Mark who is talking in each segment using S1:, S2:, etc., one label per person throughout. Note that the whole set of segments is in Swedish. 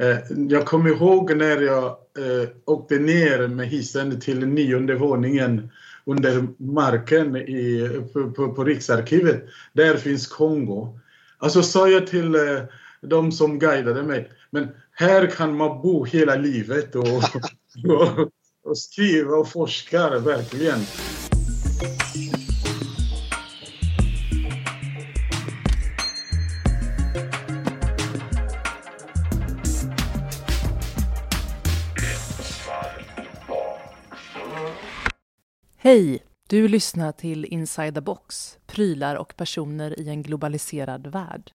S1: Eh, jag kommer ihåg när jag eh, åkte ner med hissen till nionde våningen under marken i, på, på, på Riksarkivet. Där finns Kongo. Alltså sa jag till eh, de som guidade mig, men här kan man bo hela livet och, och, och skriva och forska, verkligen.
S2: Hej! Du lyssnar till Inside the Box, prylar och personer i en globaliserad värld.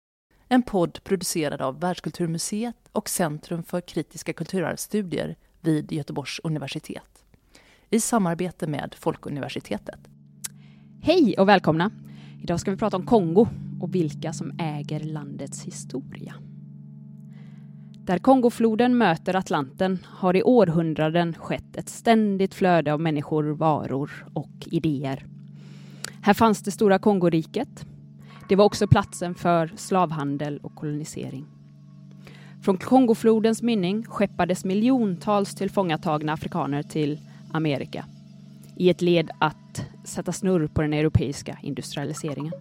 S2: En podd producerad av Världskulturmuseet och Centrum för kritiska kulturarvsstudier vid Göteborgs universitet i samarbete med Folkuniversitetet.
S3: Hej och välkomna! Idag ska vi prata om Kongo och vilka som äger landets historia. Där Kongofloden möter Atlanten har i århundraden skett ett ständigt flöde av människor, varor och idéer. Här fanns det stora Kongoriket. Det var också platsen för slavhandel och kolonisering. Från Kongoflodens mynning skeppades miljontals tillfångatagna afrikaner till Amerika i ett led att sätta snurr på den europeiska industrialiseringen.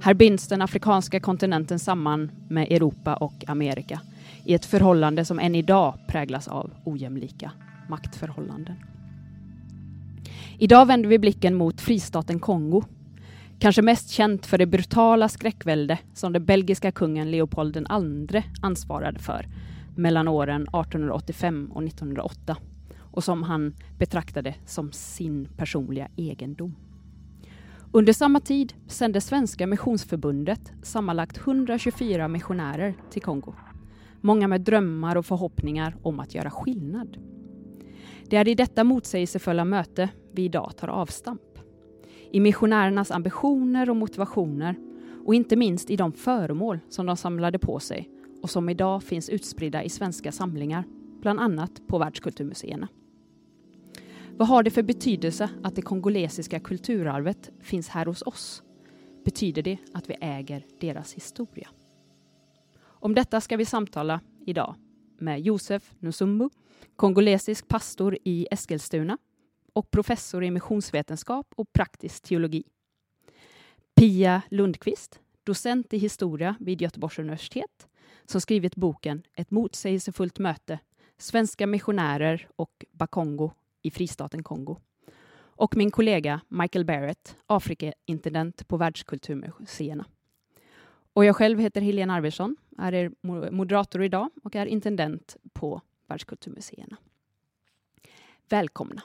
S3: Här binds den afrikanska kontinenten samman med Europa och Amerika i ett förhållande som än idag präglas av ojämlika maktförhållanden. Idag vänder vi blicken mot fristaten Kongo, kanske mest känt för det brutala skräckvälde som den belgiska kungen Leopold II ansvarade för mellan åren 1885 och 1908 och som han betraktade som sin personliga egendom. Under samma tid sände Svenska Missionsförbundet sammanlagt 124 missionärer till Kongo många med drömmar och förhoppningar om att göra skillnad. Det är i detta motsägelsefulla möte vi idag tar avstamp. I missionärernas ambitioner och motivationer och inte minst i de föremål som de samlade på sig och som idag finns utspridda i svenska samlingar, bland annat på världskulturmuseerna. Vad har det för betydelse att det kongolesiska kulturarvet finns här hos oss? Betyder det att vi äger deras historia? Om detta ska vi samtala idag med Josef Nusumbu, kongolesisk pastor i Eskilstuna och professor i missionsvetenskap och praktisk teologi. Pia Lundqvist, docent i historia vid Göteborgs universitet, som skrivit boken Ett motsägelsefullt möte, svenska missionärer och Bakongo i fristaten Kongo. Och min kollega Michael Barrett, Afrikaintendent på världskulturmuseerna. Och jag själv heter Helena Arvidsson, är er moderator idag och är intendent på Världskulturmuseerna. Välkomna!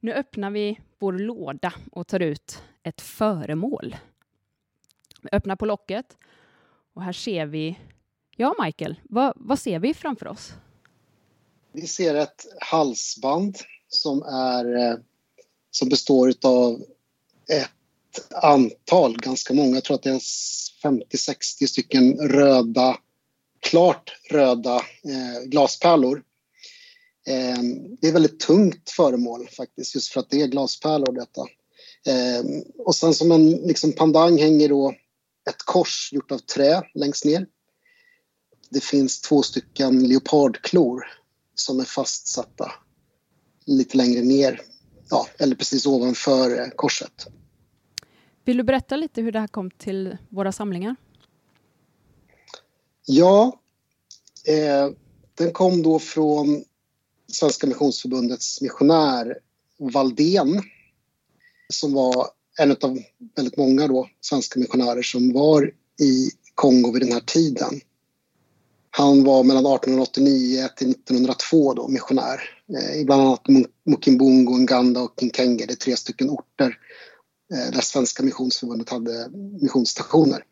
S3: Nu öppnar vi vår låda och tar ut ett föremål. Vi öppnar på locket och här ser vi... Ja, Michael, vad, vad ser vi framför oss?
S4: Vi ser ett halsband som, är, eh, som består av ett antal, ganska många, jag tror att det är 50-60 stycken röda, klart röda eh, glaspärlor. Eh, det är ett väldigt tungt föremål faktiskt, just för att det är glaspärlor detta. Eh, och sen som en liksom, pandang hänger då ett kors gjort av trä längst ner. Det finns två stycken leopardklor som är fastsatta lite längre ner, ja, eller precis ovanför eh, korset.
S3: Vill du berätta lite hur det här kom till våra samlingar?
S4: Ja, eh, den kom då från Svenska Missionsförbundets missionär Valdén som var en av väldigt många då, svenska missionärer som var i Kongo vid den här tiden. Han var mellan 1889 till 1902 då missionär eh, i bland annat Mukimbungo, Nganda och Kinkenge. Det är tre stycken orter Eh, där Svenska Missionsförbundet hade missionsstationer.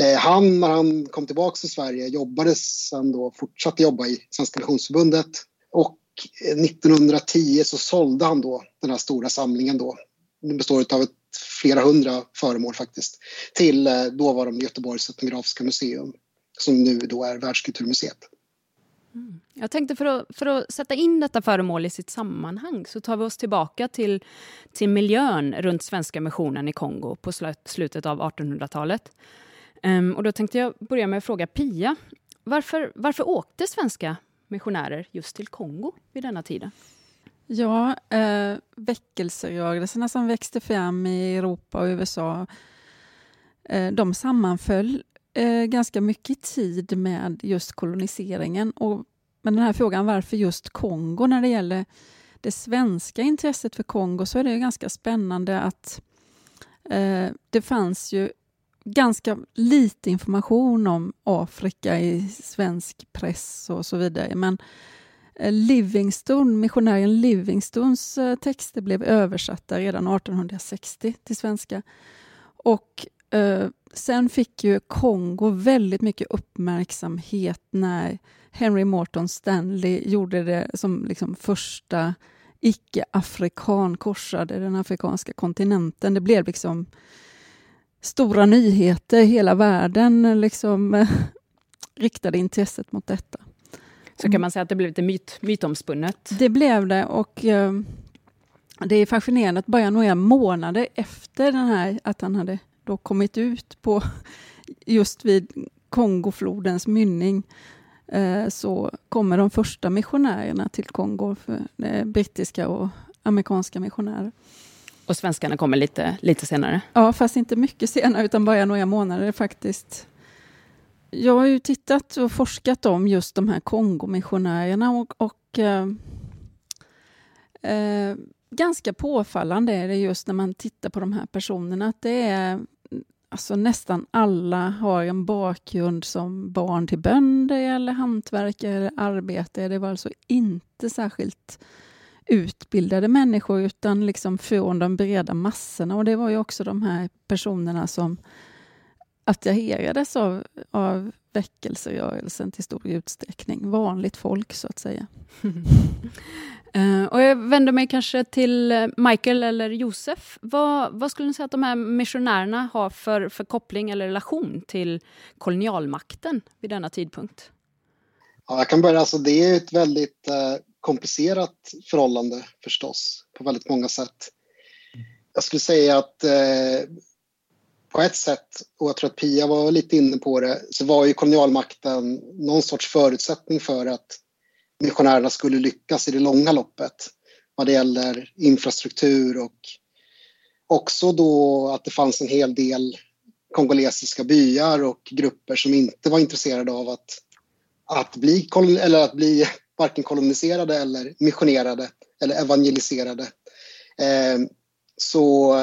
S4: Eh, han, när han kom tillbaka till Sverige, jobbade sen då, fortsatte jobba i Svenska Missionsförbundet och eh, 1910 så sålde han då den här stora samlingen då. Den består av ett, flera hundra föremål faktiskt till eh, dåvarande Göteborgs etnografiska museum som nu då är Världskulturmuseet.
S3: Mm. Jag tänkte för att, för att sätta in detta föremål i sitt sammanhang så tar vi oss tillbaka till, till miljön runt Svenska missionen i Kongo på slutet av 1800-talet. Um, ehm, och då tänkte jag börja med att fråga Pia. varför, varför åkte svenska missionärer just till Kongo vid denna tiden?
S5: Ja, eh, väckelserörelserna som växte fram i Europa och USA eh, de sammanföll eh, ganska mycket tid med just koloniseringen. Och men den här frågan varför just Kongo när det gäller det svenska intresset för Kongo så är det ganska spännande att eh, det fanns ju ganska lite information om Afrika i svensk press och så vidare. Men eh, Livingstone, missionären Livingstones eh, texter blev översatta redan 1860 till svenska. Och eh, sen fick ju Kongo väldigt mycket uppmärksamhet när Henry Morton Stanley gjorde det som liksom första icke-afrikan korsade den afrikanska kontinenten. Det blev liksom stora nyheter. Hela världen liksom, riktade intresset mot detta.
S3: Så kan man säga att det blev lite myt, mytomspunnet?
S5: Det blev det och eh, det är fascinerande att bara några månader efter den här, att han hade då kommit ut på just vid Kongoflodens mynning eh, så kommer de första missionärerna till Kongo, för, brittiska och amerikanska missionärer.
S3: Och svenskarna kommer lite, lite senare?
S5: Ja, fast inte mycket senare, utan bara några månader faktiskt. Jag har ju tittat och forskat om just de här Kongomissionärerna och, och eh, eh, ganska påfallande är det just när man tittar på de här personerna att det är alltså nästan alla har en bakgrund som barn till bönder eller hantverkare eller arbetare. Det var alltså inte särskilt utbildade människor utan liksom från de breda massorna. Och det var ju också de här personerna som attraherades av, av väckelserörelsen till stor utsträckning. Vanligt folk, så att säga.
S3: uh, och jag vänder mig kanske till eh, Michael eller Josef. Vad, vad skulle ni säga att de här missionärerna har för, för koppling eller relation till kolonialmakten vid denna tidpunkt?
S4: Ja, jag kan börja. Alltså, det är ett väldigt uh, komplicerat förhållande förstås, på väldigt många sätt. Jag skulle säga att uh, på ett sätt, och jag tror att Pia var lite inne på det, så var ju kolonialmakten någon sorts förutsättning för att missionärerna skulle lyckas i det långa loppet vad det gäller infrastruktur och också då att det fanns en hel del kongolesiska byar och grupper som inte var intresserade av att, att, bli, eller att bli varken koloniserade eller missionerade eller evangeliserade. Eh, så,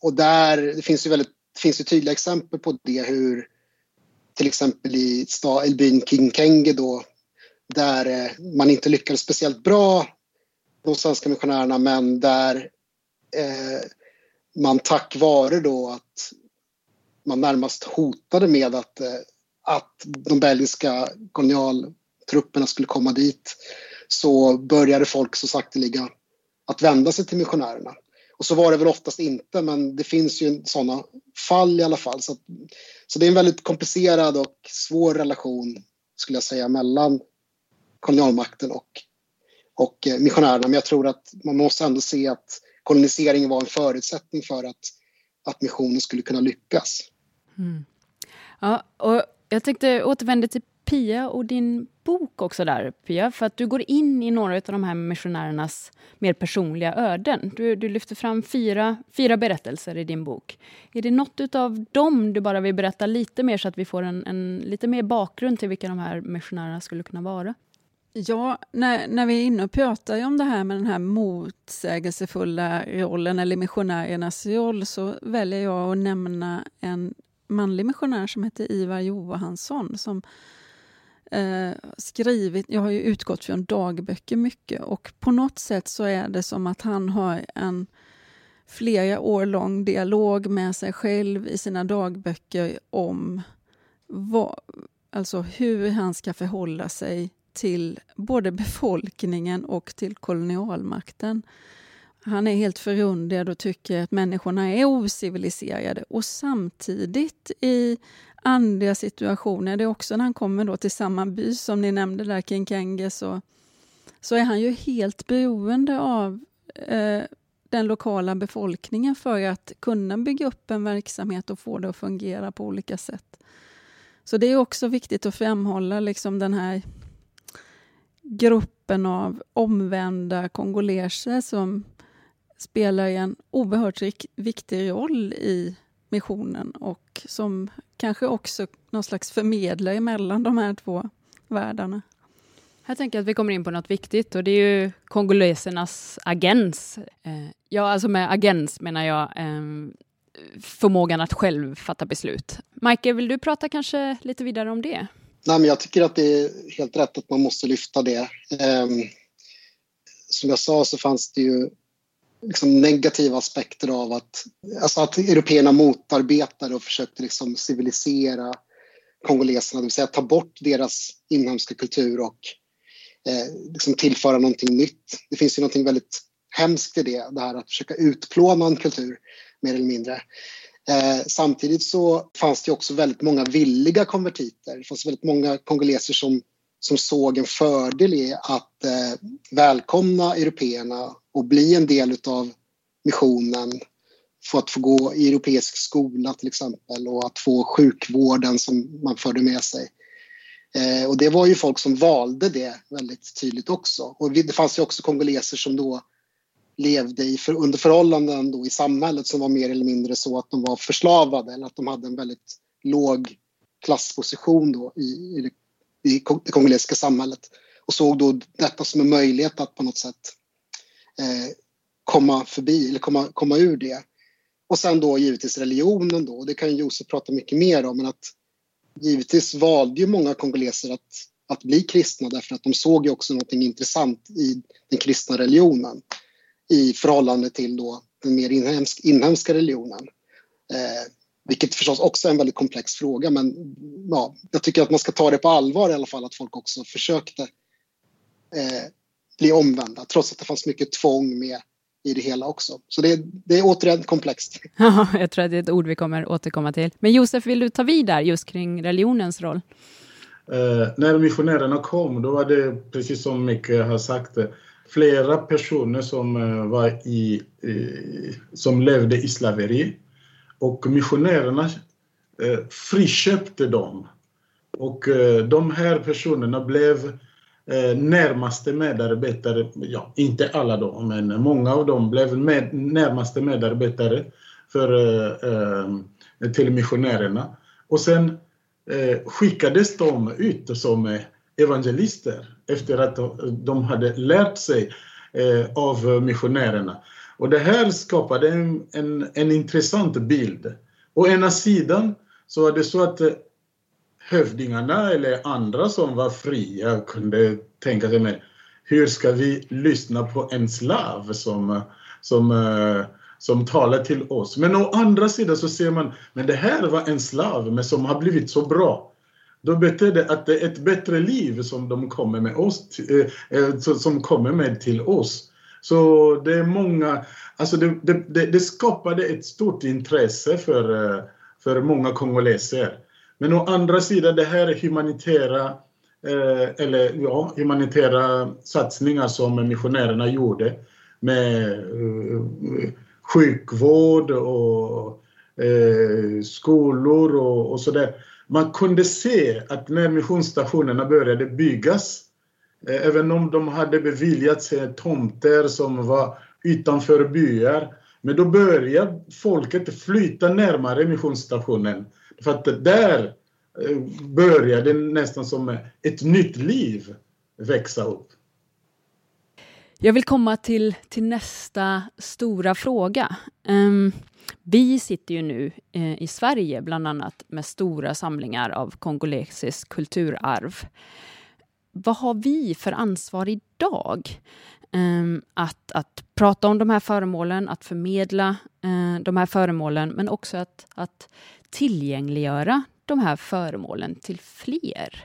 S4: och där, det finns ju väldigt finns ju tydliga exempel på det hur till exempel i, sta, i byn Kinkenge då där eh, man inte lyckades speciellt bra de svenska missionärerna men där eh, man tack vare då att man närmast hotade med att, eh, att de belgiska kolonialtrupperna skulle komma dit så började folk så sakteliga att vända sig till missionärerna. Och så var det väl oftast inte, men det finns ju sådana fall i alla fall. Så, så det är en väldigt komplicerad och svår relation, skulle jag säga, mellan kolonialmakten och, och eh, missionärerna. Men jag tror att man måste ändå se att koloniseringen var en förutsättning för att, att missionen skulle kunna lyckas. Mm.
S3: Ja, och jag tänkte återvända till Pia och din bok också där, Pia, för att du går in i några av de här missionärernas mer personliga öden. Du, du lyfter fram fyra, fyra berättelser i din bok. Är det något av dem du bara vill berätta lite mer så att vi får en, en lite mer bakgrund till vilka de här missionärerna skulle kunna vara?
S5: Ja, när, när vi är inne och pratar om det här med den här motsägelsefulla rollen, eller missionärernas roll, så väljer jag att nämna en manlig missionär som heter Ivar Johansson som eh, skrivit, jag har ju utgått från dagböcker mycket och på något sätt så är det som att han har en flera år lång dialog med sig själv i sina dagböcker om vad, alltså hur han ska förhålla sig till både befolkningen och till kolonialmakten. Han är helt förundrad och tycker att människorna är ociviliserade och samtidigt i andra situationer. Det är också när han kommer då till samma by som ni nämnde där, Kinkenge, så, så är han ju helt beroende av eh, den lokala befolkningen för att kunna bygga upp en verksamhet och få det att fungera på olika sätt. Så det är också viktigt att framhålla liksom den här gruppen av omvända kongoleser som spelar en oerhört viktig roll i missionen och som kanske också någon slags förmedlare mellan de här två världarna.
S3: Här tänker jag att vi kommer in på något viktigt och det är ju kongolesernas agens. Eh, ja, alltså med agens menar jag ehm, förmågan att själv fatta beslut. Michael, vill du prata kanske lite vidare om det?
S4: Nej, men jag tycker att det är helt rätt att man måste lyfta det. Um, som jag sa så fanns det ju liksom negativa aspekter av att, alltså att européerna motarbetade och försökte liksom civilisera kongoleserna, det vill säga ta bort deras inhemska kultur och eh, liksom tillföra någonting nytt. Det finns ju någonting väldigt hemskt i det, det här att försöka utplåna en kultur mer eller mindre. Eh, samtidigt så fanns det också väldigt många villiga konvertiter. Det fanns väldigt många kongoleser som, som såg en fördel i att eh, välkomna européerna och bli en del av missionen. Få att få gå i europeisk skola till exempel och att få sjukvården som man förde med sig. Eh, och det var ju folk som valde det väldigt tydligt också. Och det fanns ju också kongoleser som då levde i, för, under förhållanden då i samhället som var mer eller mindre så att de var förslavade eller att de hade en väldigt låg klassposition då i, i, det, i det kongolesiska samhället och såg då detta som en möjlighet att på något sätt eh, komma förbi eller komma, komma ur det. Och sen då givetvis religionen då, det kan Josef prata mycket mer om, men att givetvis valde ju många kongoleser att, att bli kristna därför att de såg ju också någonting intressant i den kristna religionen i förhållande till då den mer inhemsk, inhemska religionen. Eh, vilket förstås också är en väldigt komplex fråga men ja, jag tycker att man ska ta det på allvar i alla fall att folk också försökte eh, bli omvända trots att det fanns mycket tvång med i det hela också. Så det, det är återigen komplext.
S3: Ja, jag tror att det är ett ord vi kommer återkomma till. Men Josef, vill du ta vid där just kring religionens roll?
S1: Eh, när missionärerna kom, då var det precis som Micke har sagt, flera personer som eh, var i, eh, som levde i slaveri och missionärerna eh, friköpte dem. Och de här personerna blev närmaste medarbetare, ja inte alla då, men många av dem blev med, närmaste medarbetare för, eh till missionärerna. Och sen eh, skickades de ut som evangelister efter att de hade lärt sig eh, av missionärerna. Och det här skapade en, en, en intressant bild. Å ena sidan så var det så att eh, hövdingarna eller andra som var fria kunde tänka sig med hur ska vi lyssna på en slav som, som, eh, som talar till oss? Men å andra sidan så ser man, men det här var en slav men som har blivit så bra. Då betyder det att det är ett bättre liv som de kommer med oss, eh, eh, som kommer med till oss. Så det är många, alltså det, det, det skapade ett stort intresse för, eh, för många kongoleser. Men å andra sidan, det här är humanitära, eller ja, humanitära satsningar som missionärerna gjorde med sjukvård och skolor och, och sådär. Man kunde se att när missionsstationerna började byggas, eh, även om de hade beviljat sig tomter som var utanför byar, men då började folket flytta närmare missionsstationen för att där eh, började nästan som ett nytt liv växa upp.
S3: Jag vill komma till, till nästa stora fråga. Um, vi sitter ju nu eh, i Sverige bland annat med stora samlingar av kongolesiskt kulturarv. Vad har vi för ansvar idag? Eh, att, att prata om de här föremålen, att förmedla eh, de här föremålen, men också att, att tillgängliggöra de här föremålen till fler.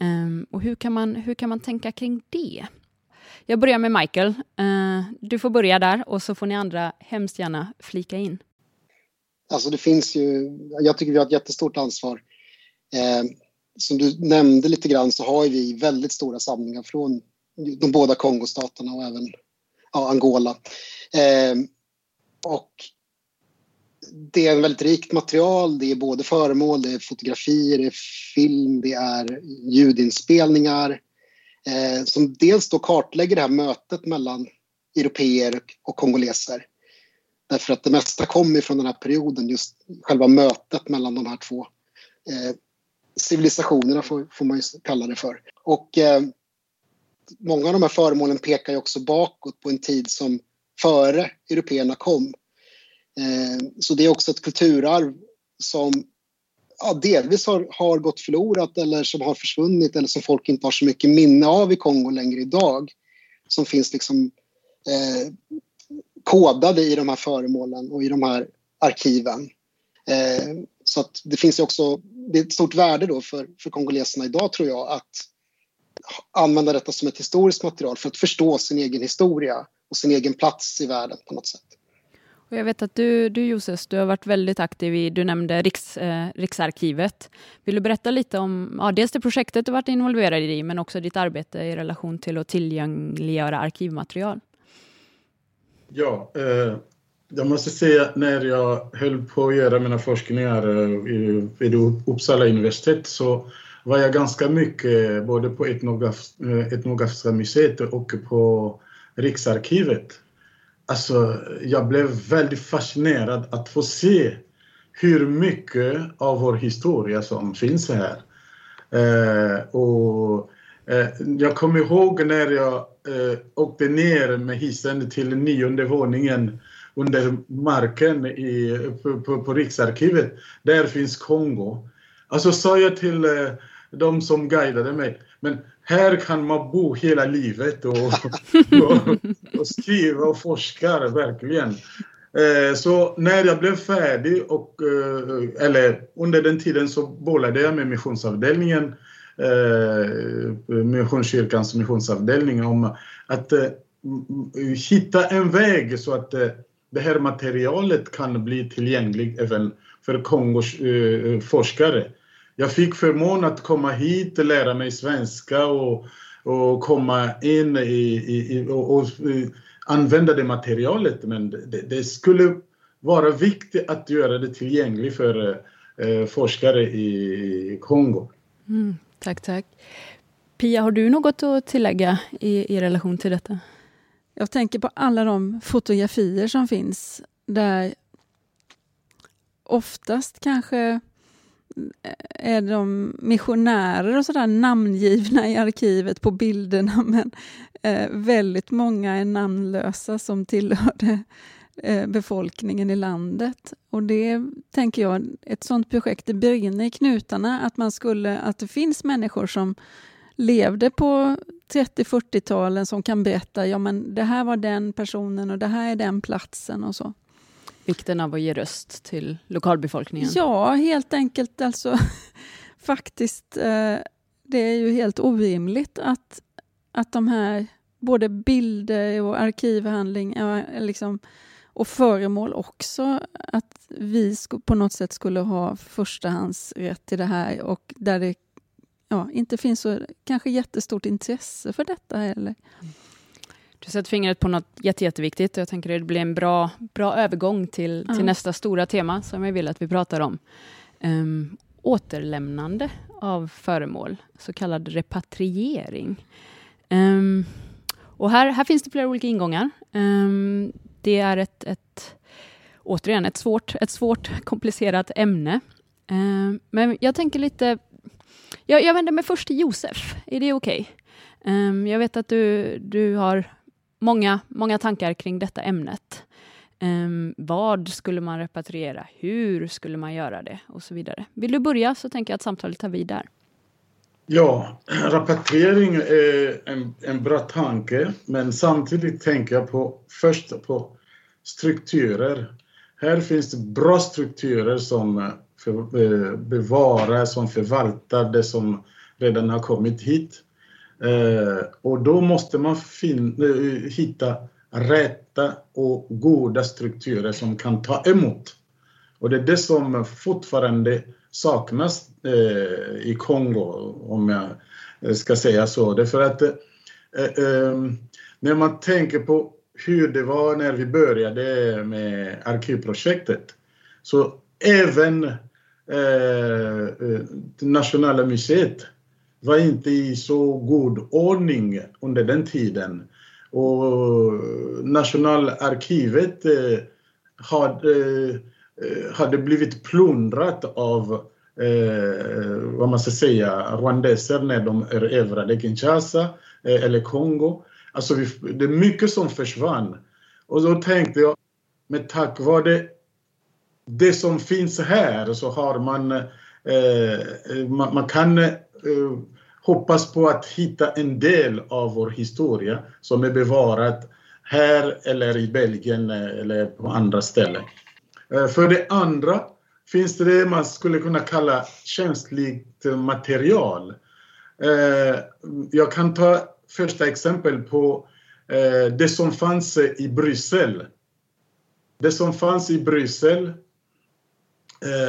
S3: Ehm, och hur kan, man, hur kan man tänka kring det? Jag börjar med Michael. Eh, du får börja där och så får ni andra hemskt gärna flika in.
S4: Alltså det finns ju, jag tycker vi har ett jättestort ansvar. Eh, som du nämnde lite grann så har vi väldigt stora samlingar från de båda Kongostaterna och även ja, Angola. Eh, och det är väldigt rikt material. Det är både föremål, det är fotografier, det är film, det är ljudinspelningar eh, som dels då kartlägger det här mötet mellan europeer och kongoleser. Därför att det mesta kommer från den här perioden, just själva mötet mellan de här två eh, civilisationerna får, får man ju kalla det för. Och eh, många av de här föremålen pekar ju också bakåt på en tid som före européerna kom. Eh, så det är också ett kulturarv som ja, delvis har, har gått förlorat eller som har försvunnit eller som folk inte har så mycket minne av i Kongo längre idag. Som finns liksom eh, kodade i de här föremålen och i de här arkiven. Eh, så att det finns ju också, det är ett stort värde då för, för kongoleserna idag tror jag att använda detta som ett historiskt material för att förstå sin egen historia och sin egen plats i världen på något sätt.
S3: Och jag vet att du, du Josef, du har varit väldigt aktiv i, du nämnde Riks, eh, Riksarkivet. Vill du berätta lite om ja, dels det projektet du varit involverad i, men också ditt arbete i relation till att tillgängliggöra arkivmaterial?
S1: Ja, eh, jag måste säga när jag höll på att göra mina forskningar eh, vid Uppsala universitet så var jag ganska mycket eh, både på Etnograf, eh, Etnografiska museet och på Riksarkivet. Alltså, jag blev väldigt fascinerad att få se hur mycket av vår historia som finns här. Eh, och, eh, jag kommer ihåg när jag eh, åkte ner med hissen till nionde våningen under marken i, på, på, på Riksarkivet. Där finns Kongo. Alltså sa jag till eh, de som guidade mig, men här kan man bo hela livet och, och, och skriva och forska, verkligen. Eh, så när jag blev färdig, och, eh, eller under den tiden så bollade jag med missionsavdelningen, eh, Missionskyrkans missionsavdelning om att eh, hitta en väg så att eh, det här materialet kan bli tillgängligt även för Kongos eh, forskare. Jag fick förmån att komma hit, och lära mig svenska och, och komma in i, i och, och, använda det materialet. Men det, det, skulle vara viktigt att göra det tillgängligt för eh, forskare i Kongo.
S3: Mm, tack, tack. Pia, har du något att tillägga i, i relation till detta?
S5: Jag tänker på alla de fotografier som finns där oftast kanske är de missionärer och sådär namngivna i arkivet på bilderna men eh, väldigt många är namnlösa som tillhörde eh, befolkningen i landet. Och det tänker jag, ett sådant projekt, det brinner i knutarna att man skulle, att det finns människor som levde på 30-40-talen som kan berätta, ja men det här var den personen och det här är den platsen och så.
S3: Vikten av att ge röst till lokalbefolkningen?
S5: Ja, helt enkelt alltså. Faktiskt, eh, det är ju helt orimligt att, att de här både bilder och arkivhandlingar liksom, och föremål också, att vi på något sätt skulle ha förstahandsrätt till det här och där det ja, inte finns så kanske jättestort intresse för detta heller.
S3: Du sätter fingret på något jätte, jätteviktigt och jag tänker att det blir en bra, bra övergång till, till mm. nästa stora tema som jag vill att vi pratar om. Um, återlämnande av föremål, så kallad repatriering. Um, och här, här finns det flera olika ingångar. Um, det är ett, ett, återigen ett svårt, ett svårt komplicerat ämne. Eh, men jag tänker lite... Jag, jag vänder mig först till Josef. Är det okej? Okay? Eh, jag vet att du, du har många, många tankar kring detta ämnet. Um, vad skulle man repatriera? Hur skulle man göra det? Och så vidare. Vill du börja så tänker jag att samtalet tar vid där.
S1: Ja, rapportering är en, en bra tanke, men samtidigt tänker jag på först på strukturer. Här finns det bra strukturer som eh, för, eh, bevarar, som förvaltar det som redan har kommit hit. Eh, och då måste man fin, eh, hitta rätta och goda strukturer som kan ta emot. Och det är det som fortfarande saknas eh, i Kongo, om jag eh, ska säga så. Därför att eh, eh, ehm, när man tänker på hur det var när vi började med arkivprojektet Så även eh, eh, Nationella museet var inte i så god ordning under den tiden. Och Nationalarkivet eh, hade, eh, Eh, hade blivit plundrat av eh, vad man ska säga, rwandeser när de erövrade Kinshasa eh, eller Kongo. Alltså vi, det är mycket som försvann. Och då tänkte jag, men tack vare det som finns här så har man, eh, man, man, kan eh, hoppas på att hitta en del av vår historia som är bevarad här eller i Belgien eh, eller på andra ställen. Eh, för det andra finns det det man skulle kunna kalla känsligt material. Eh, jag kan ta första exempel på eh, det som fanns i Bryssel. Det som fanns i Bryssel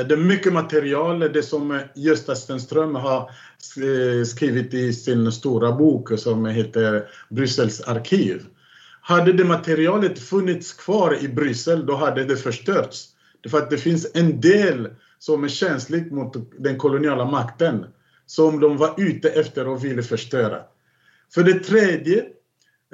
S1: det är mycket material, det som Gösta Stenström har skrivit i sin stora bok som heter Bryssels arkiv. Hade det materialet funnits kvar i Bryssel, då hade det förstörts. För att det finns en del som är känsligt mot den koloniala makten, som de var ute efter och ville förstöra. För det tredje,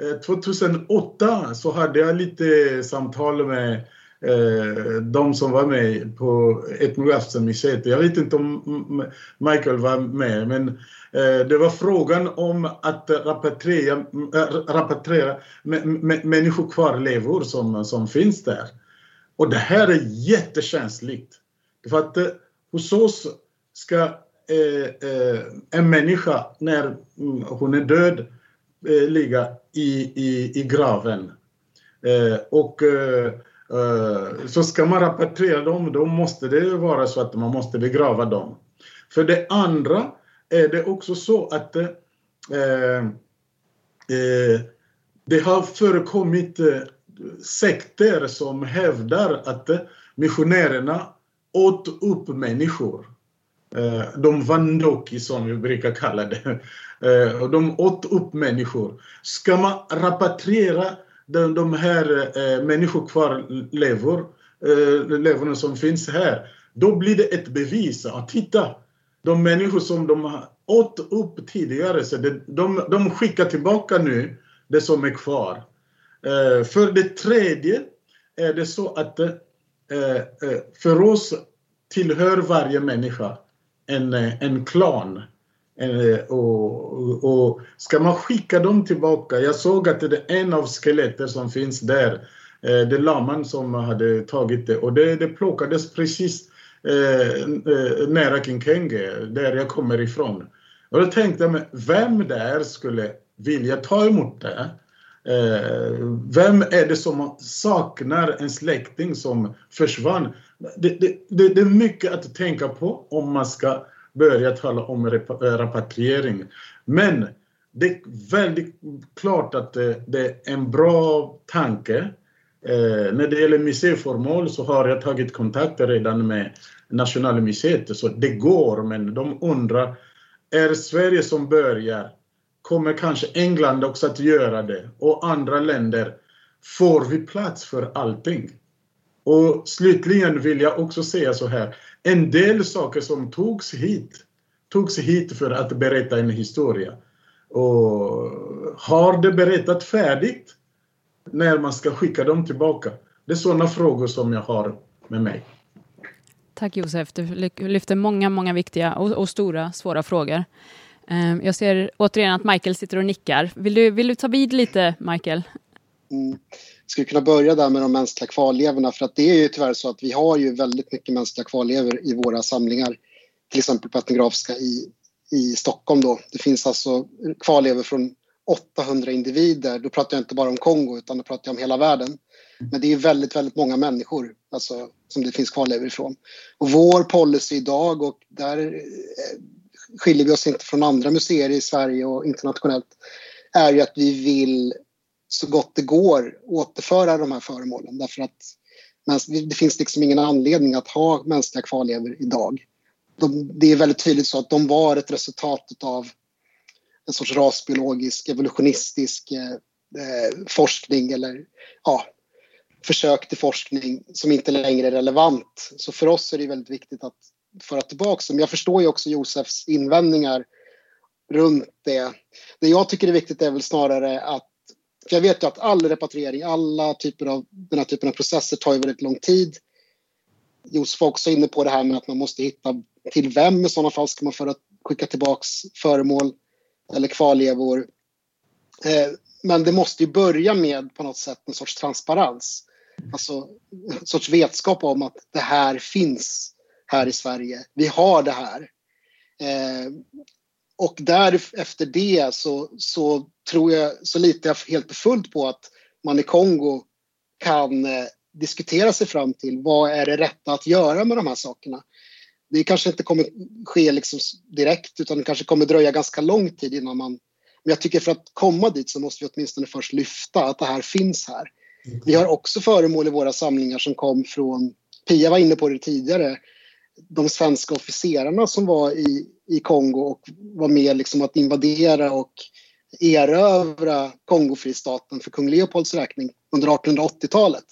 S1: eh, 2008 så hade jag lite samtal med Eh, de som var med på Etnografiska museet. Jag vet inte om Michael var med, men eh, det var frågan om att rapportera, äh, eh, rapportera människokvarlevor som, som finns där. Och det här är jättekänsligt. För att hos oss ska en människa, när mm, hon är död, ligga i, i, i graven. Och Eh, så ska man rapportera dem, då måste det vara så att man måste begrava dem. För det andra är det också så att eh, eh, det har förekommit sekter som hävdar att missionärerna åt upp människor. De vandoki som vi brukar kalla det. De åt upp människor. Ska man rapportera de, de här eh, människokvarlevor, eh, levorna som finns här, då blir det ett bevis. att ah, titta, de människor som de åt upp tidigare, så det, de, de skickar tillbaka nu det som är kvar. Eh, för det tredje är det så att eh, eh för oss tillhör varje människa en, eh, en klan. Eh, och, och, ska man skicka dem tillbaka, jag såg att det är en av skeletten som finns där, eh, det är laman som hade tagit det och det, det plockades precis eh, nära Kinkenge, där jag kommer ifrån. Och då tänkte jag, vem där skulle vilja ta emot det? Vem är det som saknar en släkting som försvann? Det, det, det, det, är mycket att tänka på om man ska börja tala om repatriering. Eh, men det är väldigt klart att eh, det, är en bra tanke. Eh, när det gäller museiföremål så har jag tagit kontakt redan med Nationalmuseet, så det går, men de undrar, är Sverige som börjar kommer kanske England också att göra det och andra länder. Får vi plats för allting? Och slutligen vill jag också säga så här. En del saker som togs hit, togs hit för att berätta en historia. Och har det berättat färdigt när man ska skicka dem tillbaka? Det är sådana frågor som jag har med mig.
S3: Tack Josef, du lyfter många, många viktiga och, och stora, svåra frågor. Ehm, jag ser återigen att Michael sitter och nickar. Vill du, vill du ta vid lite, Michael?
S4: Mm. Jag skulle kunna börja där med de mänskliga kvarlevorna för att det är ju tyvärr så att vi har ju väldigt mycket mänskliga kvarlevor i våra samlingar. Till exempel på Etnografiska i, i Stockholm då. Det finns alltså kvarlevor från 800 individer. Då pratar jag inte bara om Kongo utan då pratar jag om hela världen. Men det är väldigt, väldigt många människor alltså, som det finns kvarlevor ifrån. Och vår policy idag och där eh, skiljer vi oss inte från andra museer i Sverige och internationellt, är ju att vi vill så gott det går återföra de här föremålen därför att det finns liksom ingen anledning att ha mänskliga kvarlevor idag. De, det är väldigt tydligt så att de var ett resultat av en sorts rasbiologisk, evolutionistisk eh, eh, forskning eller ja, försök till forskning som inte längre är relevant. Så för oss är det väldigt viktigt att föra tillbaka dem. Jag förstår ju också Josefs invändningar runt det. Det jag tycker är viktigt är väl snarare att för jag vet ju att all repatriering, alla typer av den här typen av processer tar ju väldigt lång tid. Josef var också inne på det här med att man måste hitta till vem i sådana fall ska man föra, skicka tillbaks föremål eller kvarlevor. Eh, men det måste ju börja med på något sätt en sorts transparens. Alltså en sorts vetskap om att det här finns här i Sverige. Vi har det här. Eh, och därefter det så, så tror jag, så litar jag helt och fullt på att man i Kongo kan eh, diskutera sig fram till vad är det rätta att göra med de här sakerna. Det kanske inte kommer ske liksom direkt utan det kanske kommer dröja ganska lång tid innan man... Men jag tycker för att komma dit så måste vi åtminstone först lyfta att det här finns här. Vi har också föremål i våra samlingar som kom från, Pia var inne på det tidigare, de svenska officerarna som var i, i Kongo och var med liksom att invadera och erövra Kongofristaten för kung Leopolds räkning under 1880-talet.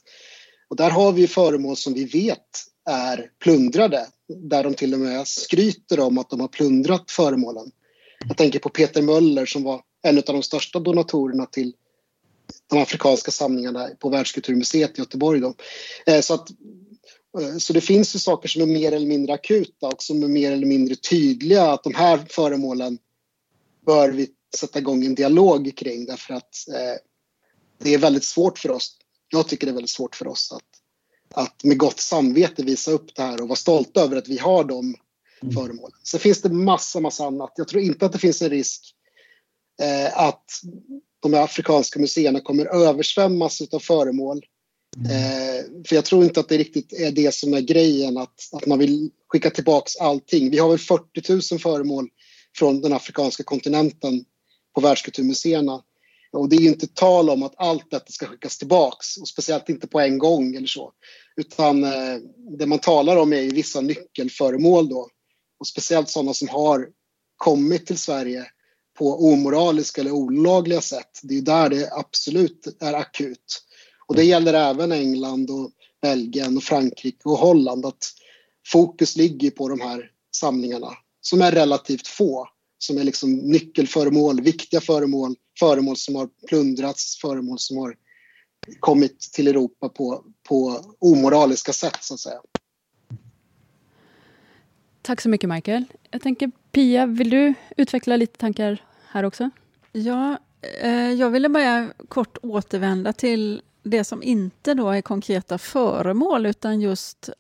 S4: Och där har vi föremål som vi vet är plundrade, där de till och med skryter om att de har plundrat föremålen. Jag tänker på Peter Möller som var en av de största donatorerna till de afrikanska samlingarna på Världskulturmuseet i Göteborg. Då. Eh, så, att, eh, så det finns ju saker som är mer eller mindre akuta och som är mer eller mindre tydliga att de här föremålen bör vi sätta igång en dialog kring därför att eh, det är väldigt svårt för oss. Jag tycker det är väldigt svårt för oss att, att med gott samvete visa upp det här och vara stolta över att vi har de mm. föremålen. Sen finns det massa, massa annat. Jag tror inte att det finns en risk eh, att de afrikanska museerna kommer översvämmas av föremål. Mm. Eh, för jag tror inte att det riktigt är det som är grejen, att, att man vill skicka tillbaks allting. Vi har väl 40 000 föremål från den afrikanska kontinenten på världskulturmuseerna. Och det är inte tal om att allt detta ska skickas tillbaks, och speciellt inte på en gång eller så. Utan eh, det man talar om är vissa nyckelföremål då. Och speciellt sådana som har kommit till Sverige på omoraliska eller olagliga sätt. Det är där det absolut är akut. Och det gäller även England och Belgien och Frankrike och Holland att fokus ligger på de här samlingarna som är relativt få som är liksom nyckelföremål, viktiga föremål, föremål som har plundrats, föremål som har kommit till Europa på, på omoraliska sätt så att säga.
S3: Tack så mycket Michael. Jag tänker Pia, vill du utveckla lite tankar här också?
S5: Ja, eh, jag ville bara kort återvända till det som inte då är konkreta föremål utan just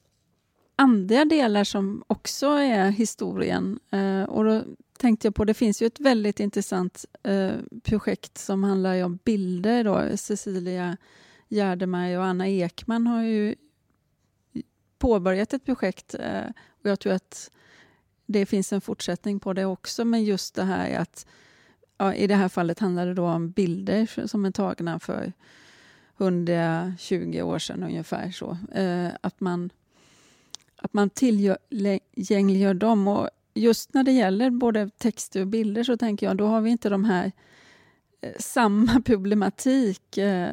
S5: andra delar som också är historien. Eh, och då tänkte jag på, det finns ju ett väldigt intressant eh, projekt som handlar om bilder. Då. Cecilia Gärdemar och Anna Ekman har ju påbörjat ett projekt eh, och jag tror att det finns en fortsättning på det också, men just det här att ja, i det här fallet handlar det då om bilder som är tagna för 120 år sedan ungefär. så. Eh, att man, att man tillgängliggör dem. Och just när det gäller både texter och bilder så tänker jag då har vi inte de här eh, samma problematik eh,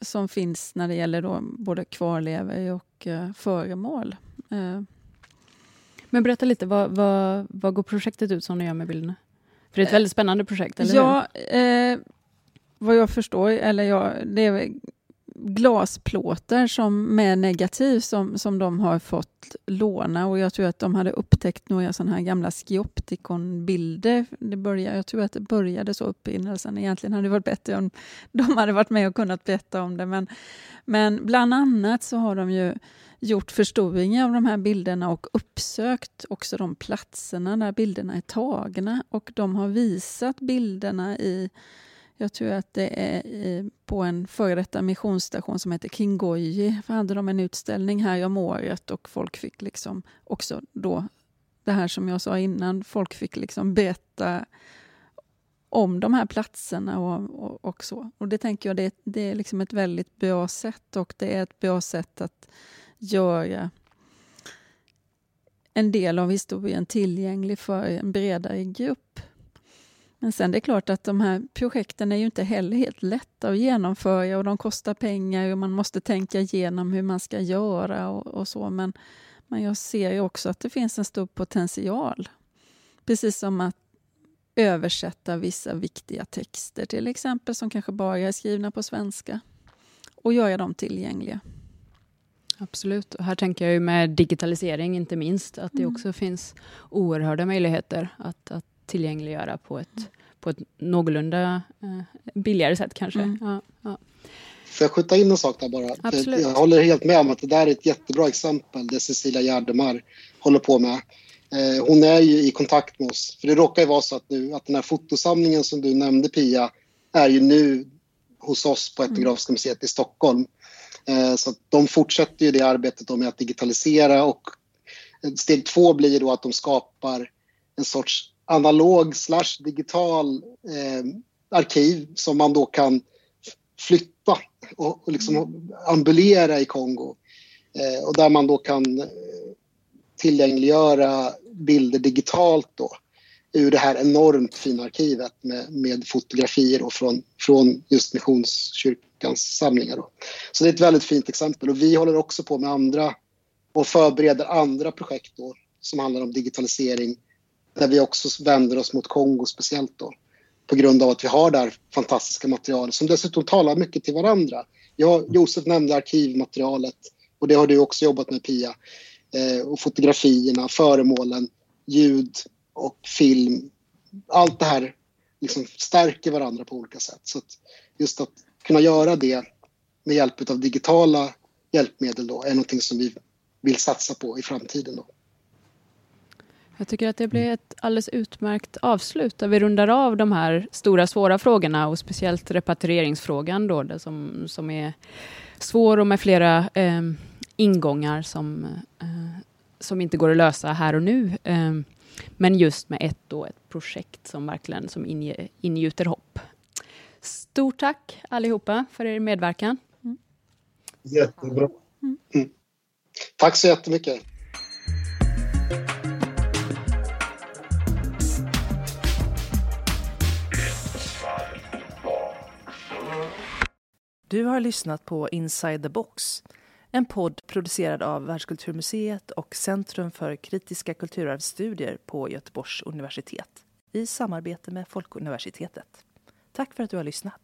S5: som finns när det gäller då både kvarlevor och eh, föremål. Eh.
S3: Men berätta lite, vad, vad, vad går projektet ut som ni gör med bilderna? För det är ett väldigt spännande projekt, eller
S5: ja, hur? Eh, vad jag förstår, eller jag, det är glasplåtar som med negativ som, som de har fått låna och jag tror att de hade upptäckt några sådana här gamla skioptikonbilder. Det började, jag tror att det började så upprinnelsen. Egentligen hade det varit bättre om de hade varit med och kunnat berätta om det. Men, men bland annat så har de ju gjort förstoringar av de här bilderna och uppsökt också de platserna där bilderna är tagna och de har visat bilderna i jag tror att det är på en före detta missionsstation som heter Kingoji. För hade de en utställning här om året och folk fick liksom också då det här som jag sa innan, folk fick liksom berätta om de här platserna och, och, och så. Och det tänker jag det, det är liksom ett väldigt bra sätt och det är ett bra sätt att göra en del av historien tillgänglig för en bredare grupp. Men sen det är klart att de här projekten är ju inte heller helt lätta att genomföra och de kostar pengar och man måste tänka igenom hur man ska göra och, och så. Men, men jag ser ju också att det finns en stor potential. Precis som att översätta vissa viktiga texter till exempel som kanske bara är skrivna på svenska och göra dem tillgängliga.
S3: Absolut. Och här tänker jag ju med digitalisering inte minst, att det mm. också finns oerhörda möjligheter att, att tillgängliggöra på ett, på ett någorlunda eh, billigare sätt kanske. Mm. Ja, ja.
S4: Får jag skjuta in en sak där bara? Absolut. Jag håller helt med om att det där är ett jättebra exempel, det Cecilia Gärdemar håller på med. Eh, hon är ju i kontakt med oss, för det råkar ju vara så att, nu, att den här fotosamlingen som du nämnde Pia, är ju nu hos oss på Etnografiska museet i Stockholm. Eh, så de fortsätter ju det arbetet med att digitalisera och steg två blir då att de skapar en sorts analog slash digital eh, arkiv som man då kan flytta och, och liksom ambulera i Kongo. Eh, och där man då kan eh, tillgängliggöra bilder digitalt då ur det här enormt fina arkivet med, med fotografier från, från just Missionskyrkans samlingar. Då. Så det är ett väldigt fint exempel och vi håller också på med andra och förbereder andra projekt då, som handlar om digitalisering där vi också vänder oss mot Kongo speciellt då på grund av att vi har det här fantastiska materialet, som dessutom talar mycket till varandra. Jag, Josef nämnde arkivmaterialet och det har du också jobbat med Pia. Eh, och fotografierna, föremålen, ljud och film. Allt det här liksom stärker varandra på olika sätt. Så att just att kunna göra det med hjälp av digitala hjälpmedel då är någonting som vi vill satsa på i framtiden. Då.
S3: Jag tycker att det blir ett alldeles utmärkt avslut där vi rundar av de här stora svåra frågorna och speciellt repatrieringsfrågan då, det som, som är svår och med flera eh, ingångar som, eh, som inte går att lösa här och nu. Eh, men just med ett, då, ett projekt som verkligen som inge, ingjuter hopp. Stort tack allihopa för er medverkan. Mm.
S1: Jättebra.
S4: Mm. Tack så jättemycket.
S2: Du har lyssnat på Inside the Box, en podd producerad av Världskulturmuseet och Centrum för kritiska kulturarvsstudier på Göteborgs universitet i samarbete med Folkuniversitetet. Tack för att du har lyssnat.